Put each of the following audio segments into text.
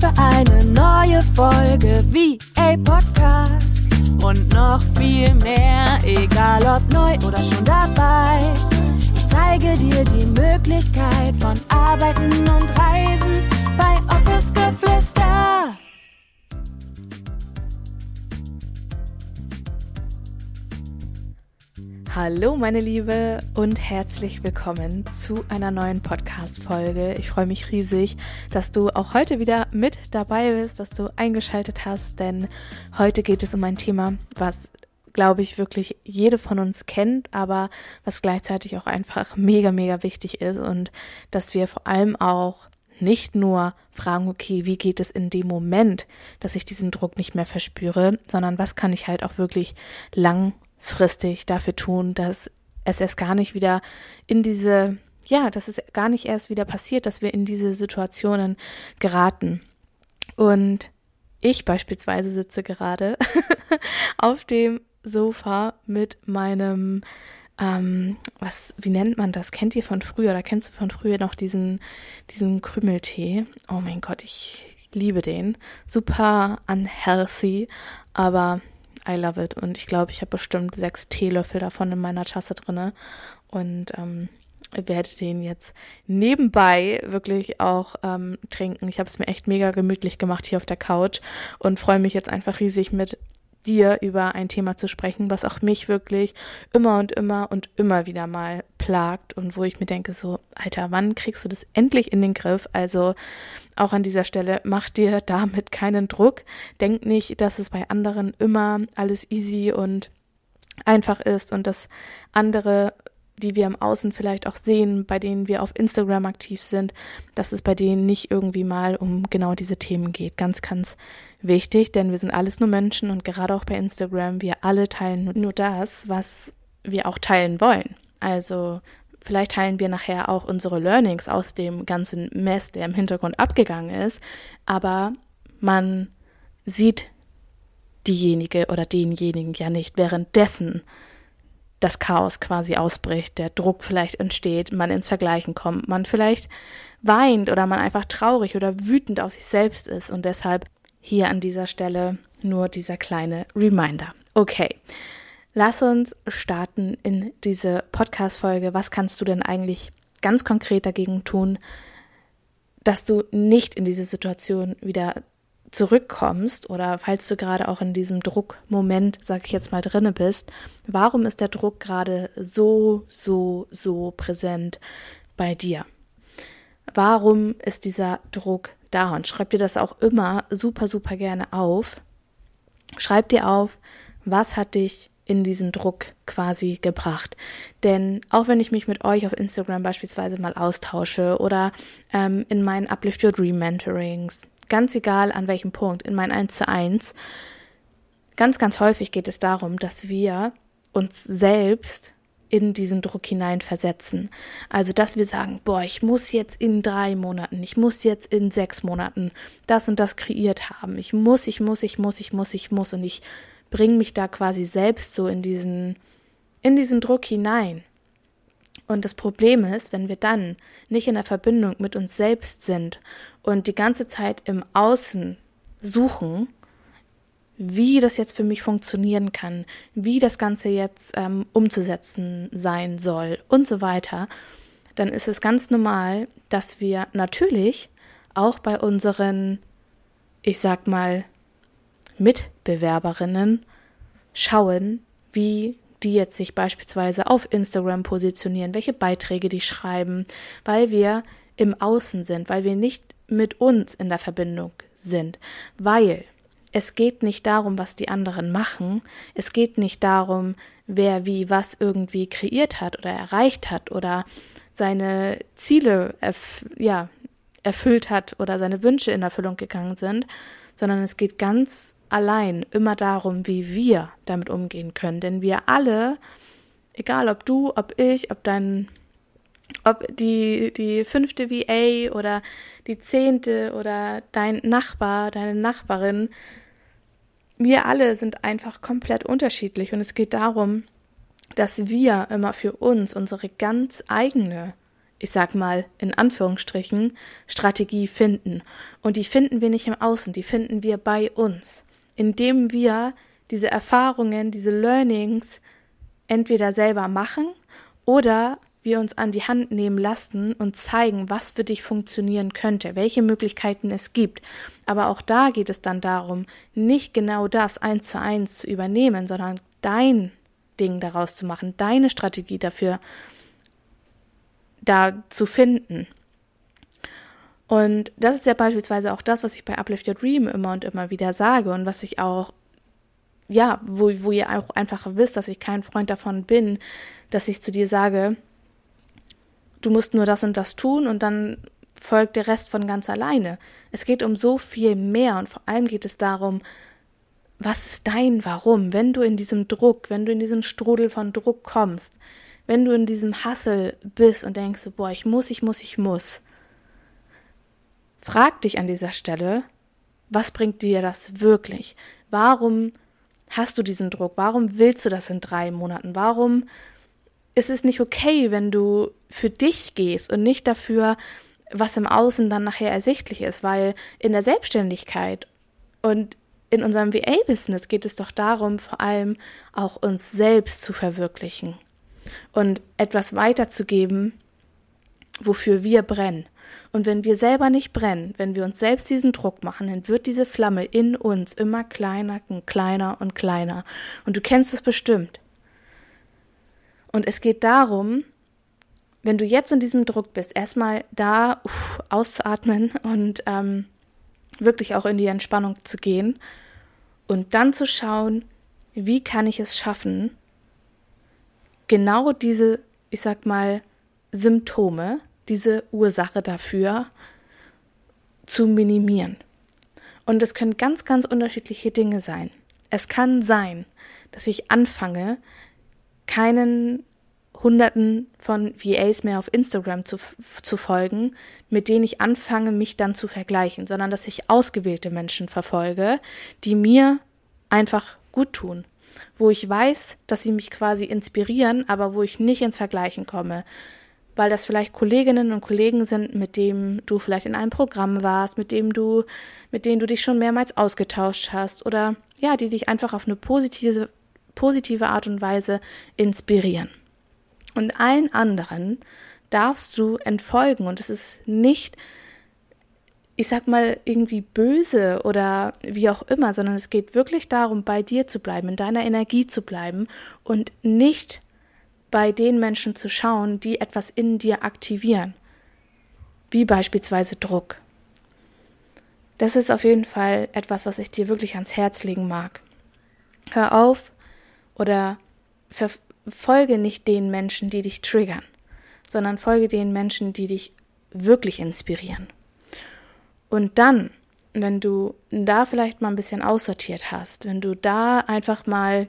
für eine neue Folge VA Podcast. Und noch viel mehr, egal ob neu oder schon dabei. Ich zeige dir die Möglichkeit von Arbeiten und Reisen bei Office Geflüster. Hallo meine Liebe und herzlich willkommen zu einer neuen Podcast-Folge. Ich freue mich riesig, dass du auch heute wieder mit dabei bist, dass du eingeschaltet hast, denn heute geht es um ein Thema, was glaube ich wirklich jede von uns kennt, aber was gleichzeitig auch einfach mega, mega wichtig ist und dass wir vor allem auch nicht nur fragen, okay, wie geht es in dem Moment, dass ich diesen Druck nicht mehr verspüre, sondern was kann ich halt auch wirklich lang langfristig dafür tun, dass es erst gar nicht wieder in diese, ja, dass es gar nicht erst wieder passiert, dass wir in diese Situationen geraten. Und ich beispielsweise sitze gerade auf dem Sofa mit meinem, ähm, was, wie nennt man das? Kennt ihr von früher oder kennst du von früher noch diesen, diesen Krümeltee? Oh mein Gott, ich liebe den. Super unhealthy, aber I love it. Und ich glaube, ich habe bestimmt sechs Teelöffel davon in meiner Tasse drinne und ähm, werde den jetzt nebenbei wirklich auch ähm, trinken. Ich habe es mir echt mega gemütlich gemacht hier auf der Couch und freue mich jetzt einfach riesig mit dir über ein Thema zu sprechen, was auch mich wirklich immer und immer und immer wieder mal plagt und wo ich mir denke, so, Alter, wann kriegst du das endlich in den Griff? Also auch an dieser Stelle, mach dir damit keinen Druck. Denk nicht, dass es bei anderen immer alles easy und einfach ist und dass andere die wir im Außen vielleicht auch sehen, bei denen wir auf Instagram aktiv sind, dass es bei denen nicht irgendwie mal um genau diese Themen geht. Ganz, ganz wichtig, denn wir sind alles nur Menschen und gerade auch bei Instagram, wir alle teilen nur das, was wir auch teilen wollen. Also vielleicht teilen wir nachher auch unsere Learnings aus dem ganzen Mess, der im Hintergrund abgegangen ist, aber man sieht diejenige oder denjenigen ja nicht währenddessen das Chaos quasi ausbricht, der Druck vielleicht entsteht, man ins Vergleichen kommt, man vielleicht weint oder man einfach traurig oder wütend auf sich selbst ist und deshalb hier an dieser Stelle nur dieser kleine Reminder. Okay. Lass uns starten in diese Podcast-Folge. Was kannst du denn eigentlich ganz konkret dagegen tun, dass du nicht in diese Situation wieder zurückkommst oder falls du gerade auch in diesem Druckmoment, sag ich jetzt mal, drinne bist, warum ist der Druck gerade so, so, so präsent bei dir? Warum ist dieser Druck da? Und schreib dir das auch immer super, super gerne auf. Schreib dir auf, was hat dich in diesen Druck quasi gebracht. Denn auch wenn ich mich mit euch auf Instagram beispielsweise mal austausche oder ähm, in meinen Uplift Your Dream Mentorings ganz egal an welchem Punkt, in mein 1 zu 1, ganz, ganz häufig geht es darum, dass wir uns selbst in diesen Druck hinein versetzen. Also, dass wir sagen, boah, ich muss jetzt in drei Monaten, ich muss jetzt in sechs Monaten das und das kreiert haben. Ich muss, ich muss, ich muss, ich muss, ich muss. Und ich bringe mich da quasi selbst so in diesen, in diesen Druck hinein. Und das Problem ist, wenn wir dann nicht in der Verbindung mit uns selbst sind und die ganze Zeit im Außen suchen, wie das jetzt für mich funktionieren kann, wie das Ganze jetzt ähm, umzusetzen sein soll und so weiter, dann ist es ganz normal, dass wir natürlich auch bei unseren, ich sag mal, Mitbewerberinnen schauen, wie die jetzt sich beispielsweise auf Instagram positionieren, welche Beiträge die schreiben, weil wir im Außen sind, weil wir nicht mit uns in der Verbindung sind, weil es geht nicht darum, was die anderen machen, es geht nicht darum, wer wie was irgendwie kreiert hat oder erreicht hat oder seine Ziele ja, erfüllt hat oder seine Wünsche in Erfüllung gegangen sind, sondern es geht ganz allein immer darum, wie wir damit umgehen können. Denn wir alle, egal ob du, ob ich, ob dein, ob die, die fünfte VA oder die zehnte oder dein Nachbar, deine Nachbarin, wir alle sind einfach komplett unterschiedlich und es geht darum, dass wir immer für uns unsere ganz eigene ich sag mal in Anführungsstrichen, Strategie finden. Und die finden wir nicht im Außen, die finden wir bei uns, indem wir diese Erfahrungen, diese Learnings entweder selber machen oder wir uns an die Hand nehmen lassen und zeigen, was für dich funktionieren könnte, welche Möglichkeiten es gibt. Aber auch da geht es dann darum, nicht genau das eins zu eins zu übernehmen, sondern dein Ding daraus zu machen, deine Strategie dafür da zu finden. Und das ist ja beispielsweise auch das, was ich bei Uplift Your Dream immer und immer wieder sage und was ich auch, ja, wo, wo ihr auch einfach wisst, dass ich kein Freund davon bin, dass ich zu dir sage, du musst nur das und das tun und dann folgt der Rest von ganz alleine. Es geht um so viel mehr und vor allem geht es darum, was ist dein Warum, wenn du in diesem Druck, wenn du in diesen Strudel von Druck kommst, wenn du in diesem Hassel bist und denkst, boah, ich muss, ich muss, ich muss, frag dich an dieser Stelle, was bringt dir das wirklich? Warum hast du diesen Druck? Warum willst du das in drei Monaten? Warum ist es nicht okay, wenn du für dich gehst und nicht dafür, was im Außen dann nachher ersichtlich ist? Weil in der Selbstständigkeit und in unserem VA-Business geht es doch darum, vor allem auch uns selbst zu verwirklichen und etwas weiterzugeben, wofür wir brennen. Und wenn wir selber nicht brennen, wenn wir uns selbst diesen Druck machen, dann wird diese Flamme in uns immer kleiner und kleiner und kleiner. Und du kennst es bestimmt. Und es geht darum, wenn du jetzt in diesem Druck bist, erstmal da uff, auszuatmen und ähm, wirklich auch in die Entspannung zu gehen und dann zu schauen, wie kann ich es schaffen, genau diese, ich sag mal, Symptome, diese Ursache dafür zu minimieren. Und es können ganz, ganz unterschiedliche Dinge sein. Es kann sein, dass ich anfange, keinen Hunderten von VAs mehr auf Instagram zu, zu folgen, mit denen ich anfange, mich dann zu vergleichen, sondern dass ich ausgewählte Menschen verfolge, die mir einfach gut tun, wo ich weiß, dass sie mich quasi inspirieren, aber wo ich nicht ins Vergleichen komme, weil das vielleicht Kolleginnen und Kollegen sind, mit denen du vielleicht in einem Programm warst, mit dem du, mit denen du dich schon mehrmals ausgetauscht hast oder ja, die dich einfach auf eine positive, positive Art und Weise inspirieren. Und allen anderen darfst du entfolgen und es ist nicht ich sag mal, irgendwie böse oder wie auch immer, sondern es geht wirklich darum, bei dir zu bleiben, in deiner Energie zu bleiben und nicht bei den Menschen zu schauen, die etwas in dir aktivieren, wie beispielsweise Druck. Das ist auf jeden Fall etwas, was ich dir wirklich ans Herz legen mag. Hör auf oder folge nicht den Menschen, die dich triggern, sondern folge den Menschen, die dich wirklich inspirieren. Und dann, wenn du da vielleicht mal ein bisschen aussortiert hast, wenn du da einfach mal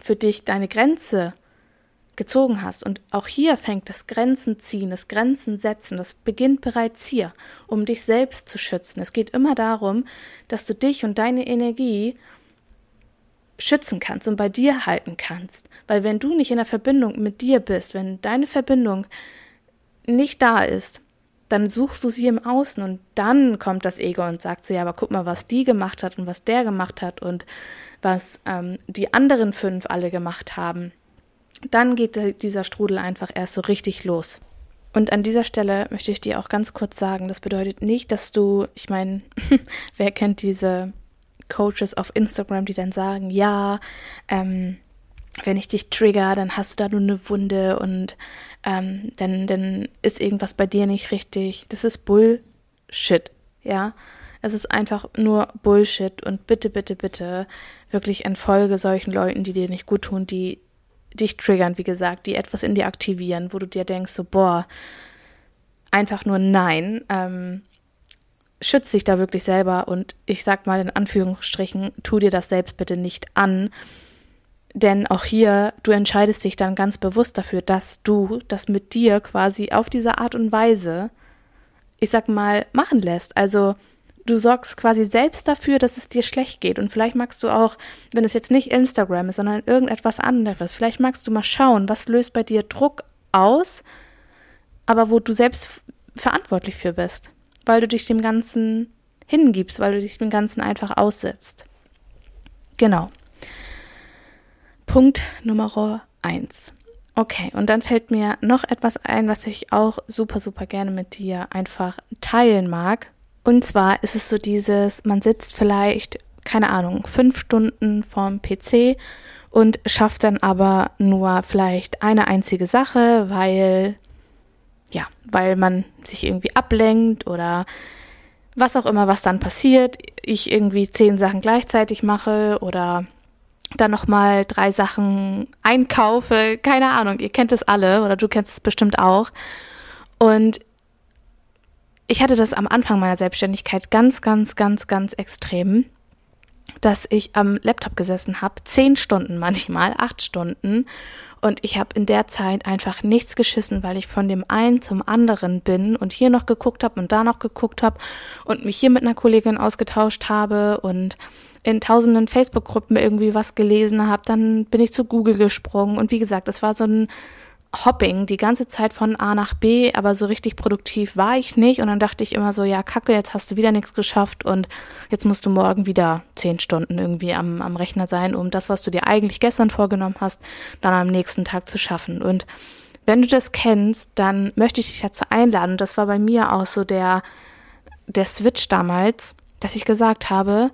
für dich deine Grenze gezogen hast. Und auch hier fängt das Grenzen ziehen, das Grenzen setzen, das beginnt bereits hier, um dich selbst zu schützen. Es geht immer darum, dass du dich und deine Energie schützen kannst und bei dir halten kannst. Weil wenn du nicht in der Verbindung mit dir bist, wenn deine Verbindung nicht da ist, dann suchst du sie im Außen und dann kommt das Ego und sagt so, ja, aber guck mal, was die gemacht hat und was der gemacht hat und was ähm, die anderen fünf alle gemacht haben. Dann geht dieser Strudel einfach erst so richtig los. Und an dieser Stelle möchte ich dir auch ganz kurz sagen, das bedeutet nicht, dass du, ich meine, wer kennt diese Coaches auf Instagram, die dann sagen, ja, ähm, wenn ich dich trigger, dann hast du da nur eine Wunde und ähm, dann, dann ist irgendwas bei dir nicht richtig. Das ist Bullshit, ja. Es ist einfach nur Bullshit und bitte, bitte, bitte wirklich entfolge solchen Leuten, die dir nicht gut tun, die dich triggern, wie gesagt, die etwas in dir aktivieren, wo du dir denkst, so, boah, einfach nur nein. Ähm, schütz dich da wirklich selber und ich sag mal in Anführungsstrichen, tu dir das selbst bitte nicht an denn auch hier, du entscheidest dich dann ganz bewusst dafür, dass du das mit dir quasi auf diese Art und Weise, ich sag mal, machen lässt. Also du sorgst quasi selbst dafür, dass es dir schlecht geht. Und vielleicht magst du auch, wenn es jetzt nicht Instagram ist, sondern irgendetwas anderes, vielleicht magst du mal schauen, was löst bei dir Druck aus, aber wo du selbst verantwortlich für bist, weil du dich dem Ganzen hingibst, weil du dich dem Ganzen einfach aussetzt. Genau. Punkt Nummer eins. Okay, und dann fällt mir noch etwas ein, was ich auch super, super gerne mit dir einfach teilen mag. Und zwar ist es so dieses, man sitzt vielleicht, keine Ahnung, fünf Stunden vorm PC und schafft dann aber nur vielleicht eine einzige Sache, weil, ja, weil man sich irgendwie ablenkt oder was auch immer, was dann passiert, ich irgendwie zehn Sachen gleichzeitig mache oder dann nochmal drei Sachen einkaufe, keine Ahnung, ihr kennt es alle oder du kennst es bestimmt auch. Und ich hatte das am Anfang meiner Selbstständigkeit ganz, ganz, ganz, ganz extrem, dass ich am Laptop gesessen habe, zehn Stunden manchmal, acht Stunden. Und ich habe in der Zeit einfach nichts geschissen, weil ich von dem einen zum anderen bin und hier noch geguckt habe und da noch geguckt habe und mich hier mit einer Kollegin ausgetauscht habe und in tausenden Facebook-Gruppen irgendwie was gelesen habe, dann bin ich zu Google gesprungen. Und wie gesagt, es war so ein Hopping die ganze Zeit von A nach B, aber so richtig produktiv war ich nicht. Und dann dachte ich immer so, ja, kacke, jetzt hast du wieder nichts geschafft und jetzt musst du morgen wieder zehn Stunden irgendwie am, am Rechner sein, um das, was du dir eigentlich gestern vorgenommen hast, dann am nächsten Tag zu schaffen. Und wenn du das kennst, dann möchte ich dich dazu einladen. Das war bei mir auch so der, der Switch damals, dass ich gesagt habe,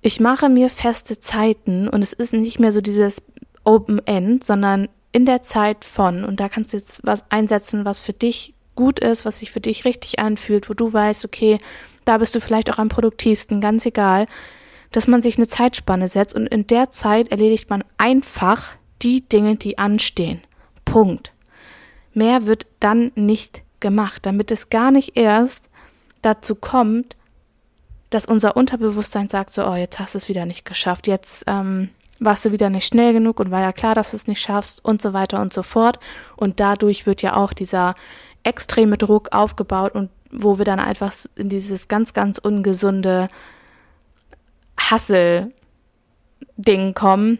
ich mache mir feste Zeiten und es ist nicht mehr so dieses Open End, sondern in der Zeit von und da kannst du jetzt was einsetzen, was für dich gut ist, was sich für dich richtig anfühlt, wo du weißt, okay, da bist du vielleicht auch am produktivsten, ganz egal, dass man sich eine Zeitspanne setzt und in der Zeit erledigt man einfach die Dinge, die anstehen. Punkt. Mehr wird dann nicht gemacht, damit es gar nicht erst dazu kommt, dass unser Unterbewusstsein sagt so, oh, jetzt hast du es wieder nicht geschafft, jetzt ähm, warst du wieder nicht schnell genug und war ja klar, dass du es nicht schaffst und so weiter und so fort. Und dadurch wird ja auch dieser extreme Druck aufgebaut und wo wir dann einfach in dieses ganz, ganz ungesunde Hassel-Ding kommen,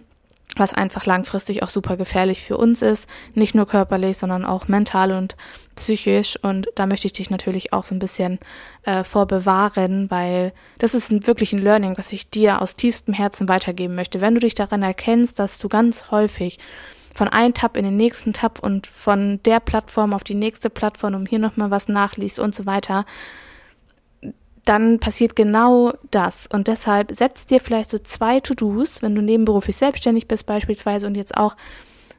was einfach langfristig auch super gefährlich für uns ist, nicht nur körperlich, sondern auch mental und psychisch. Und da möchte ich dich natürlich auch so ein bisschen äh, vorbewahren, weil das ist ein, wirklich ein Learning, was ich dir aus tiefstem Herzen weitergeben möchte. Wenn du dich daran erkennst, dass du ganz häufig von einem Tab in den nächsten Tab und von der Plattform auf die nächste Plattform, um hier nochmal was nachliest und so weiter, dann passiert genau das. Und deshalb setzt dir vielleicht so zwei To-Dos, wenn du nebenberuflich selbstständig bist beispielsweise und jetzt auch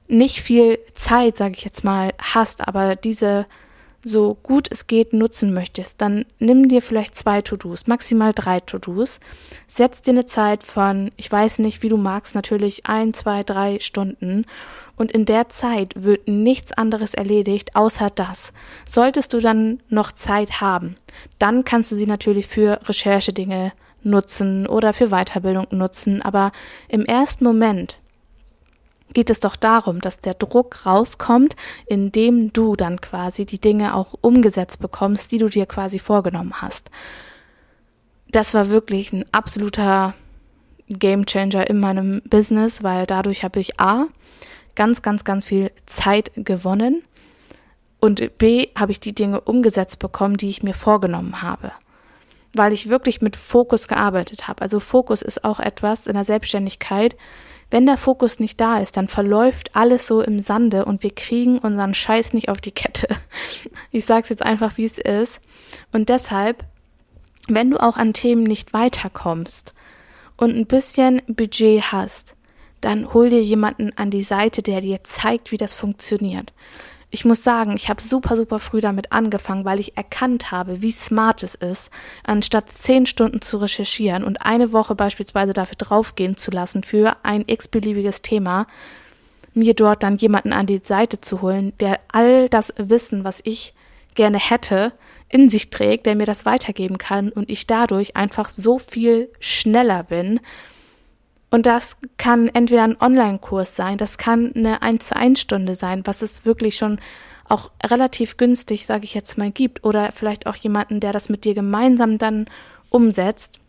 nicht viel Zeit, sage ich jetzt mal, hast, aber diese so gut es geht nutzen möchtest, dann nimm dir vielleicht zwei To-Dos, maximal drei To-Dos. Setz dir eine Zeit von, ich weiß nicht, wie du magst, natürlich ein, zwei, drei Stunden. Und in der Zeit wird nichts anderes erledigt, außer das. Solltest du dann noch Zeit haben, dann kannst du sie natürlich für Recherchedinge nutzen oder für Weiterbildung nutzen. Aber im ersten Moment geht es doch darum, dass der Druck rauskommt, indem du dann quasi die Dinge auch umgesetzt bekommst, die du dir quasi vorgenommen hast. Das war wirklich ein absoluter Gamechanger in meinem Business, weil dadurch habe ich A, ganz, ganz, ganz viel Zeit gewonnen und B, habe ich die Dinge umgesetzt bekommen, die ich mir vorgenommen habe weil ich wirklich mit Fokus gearbeitet habe. Also Fokus ist auch etwas in der Selbstständigkeit, wenn der Fokus nicht da ist, dann verläuft alles so im Sande und wir kriegen unseren Scheiß nicht auf die Kette. Ich sage es jetzt einfach, wie es ist. Und deshalb, wenn du auch an Themen nicht weiterkommst und ein bisschen Budget hast, dann hol dir jemanden an die Seite, der dir zeigt, wie das funktioniert ich muss sagen, ich habe super, super früh damit angefangen, weil ich erkannt habe, wie smart es ist, anstatt zehn Stunden zu recherchieren und eine Woche beispielsweise dafür draufgehen zu lassen für ein x-beliebiges Thema, mir dort dann jemanden an die Seite zu holen, der all das Wissen, was ich gerne hätte, in sich trägt, der mir das weitergeben kann und ich dadurch einfach so viel schneller bin, und das kann entweder ein Online-Kurs sein, das kann eine 1 zu 1 Stunde sein, was es wirklich schon auch relativ günstig, sage ich jetzt mal, gibt. Oder vielleicht auch jemanden, der das mit dir gemeinsam dann umsetzt.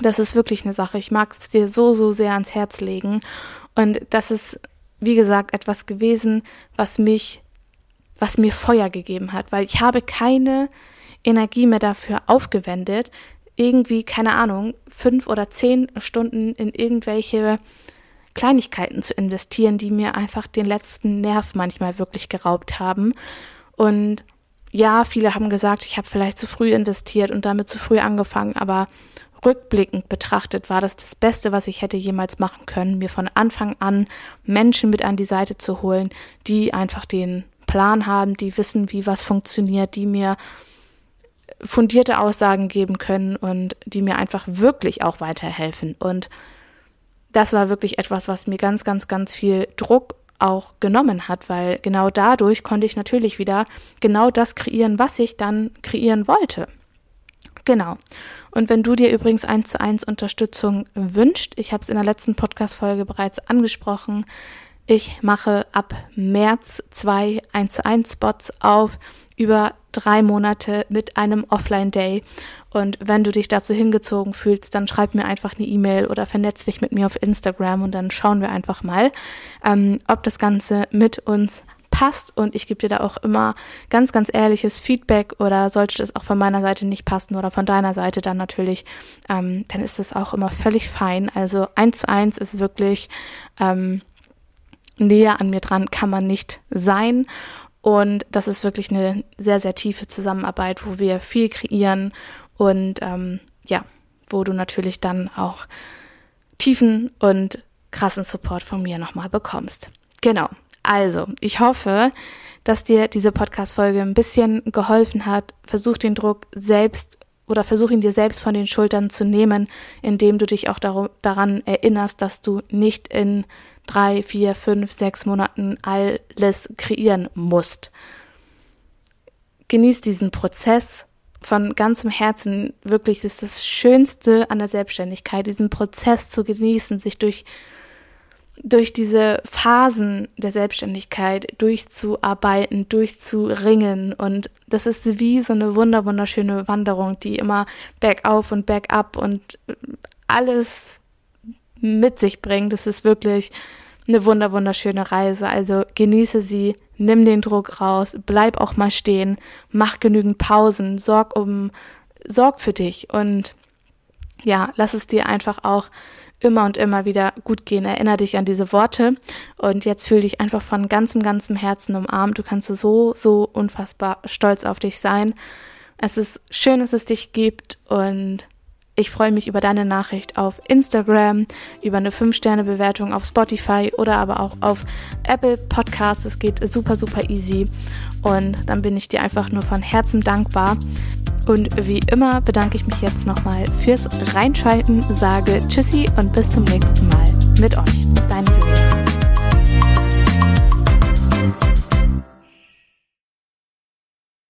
Das ist wirklich eine Sache. Ich mag es dir so, so sehr ans Herz legen. Und das ist, wie gesagt, etwas gewesen, was mich was mir Feuer gegeben hat, weil ich habe keine Energie mehr dafür aufgewendet, irgendwie, keine Ahnung, fünf oder zehn Stunden in irgendwelche Kleinigkeiten zu investieren, die mir einfach den letzten Nerv manchmal wirklich geraubt haben. Und ja, viele haben gesagt, ich habe vielleicht zu früh investiert und damit zu früh angefangen, aber rückblickend betrachtet war das das Beste, was ich hätte jemals machen können, mir von Anfang an Menschen mit an die Seite zu holen, die einfach den Plan haben, die wissen, wie was funktioniert, die mir fundierte Aussagen geben können und die mir einfach wirklich auch weiterhelfen. Und das war wirklich etwas, was mir ganz, ganz, ganz viel Druck auch genommen hat, weil genau dadurch konnte ich natürlich wieder genau das kreieren, was ich dann kreieren wollte. Genau. Und wenn du dir übrigens eins zu eins Unterstützung wünscht, ich habe es in der letzten Podcast-Folge bereits angesprochen, ich mache ab März zwei 1 zu 1 Spots auf über drei Monate mit einem Offline-Day. Und wenn du dich dazu hingezogen fühlst, dann schreib mir einfach eine E-Mail oder vernetz dich mit mir auf Instagram und dann schauen wir einfach mal, ähm, ob das Ganze mit uns passt und ich gebe dir da auch immer ganz, ganz ehrliches Feedback oder sollte das auch von meiner Seite nicht passen oder von deiner Seite dann natürlich, ähm, dann ist das auch immer völlig fein. Also eins zu eins ist wirklich ähm, näher an mir dran kann man nicht sein. Und das ist wirklich eine sehr, sehr tiefe Zusammenarbeit, wo wir viel kreieren und ähm, ja, wo du natürlich dann auch tiefen und krassen Support von mir nochmal bekommst. Genau. Also, ich hoffe, dass dir diese Podcast-Folge ein bisschen geholfen hat. Versuch den Druck selbst oder versuch ihn dir selbst von den Schultern zu nehmen, indem du dich auch daran erinnerst, dass du nicht in drei, vier, fünf, sechs Monaten alles kreieren musst. Genieß diesen Prozess von ganzem Herzen. Wirklich ist das Schönste an der Selbstständigkeit, diesen Prozess zu genießen, sich durch durch diese Phasen der Selbstständigkeit durchzuarbeiten, durchzuringen. Und das ist wie so eine wunder, wunderschöne Wanderung, die immer bergauf und bergab und alles mit sich bringt. Das ist wirklich eine wunder, wunderschöne Reise. Also genieße sie, nimm den Druck raus, bleib auch mal stehen, mach genügend Pausen, sorg um, sorg für dich und ja, lass es dir einfach auch immer und immer wieder gut gehen. Erinner dich an diese Worte und jetzt fühl dich einfach von ganzem, ganzem Herzen umarmt. Du kannst so, so unfassbar stolz auf dich sein. Es ist schön, dass es dich gibt und ich freue mich über deine Nachricht auf Instagram, über eine 5-Sterne-Bewertung auf Spotify oder aber auch auf Apple Podcasts. Es geht super, super easy. Und dann bin ich dir einfach nur von Herzen dankbar. Und wie immer bedanke ich mich jetzt nochmal fürs Reinschalten, sage Tschüssi und bis zum nächsten Mal mit euch. Deine Julia.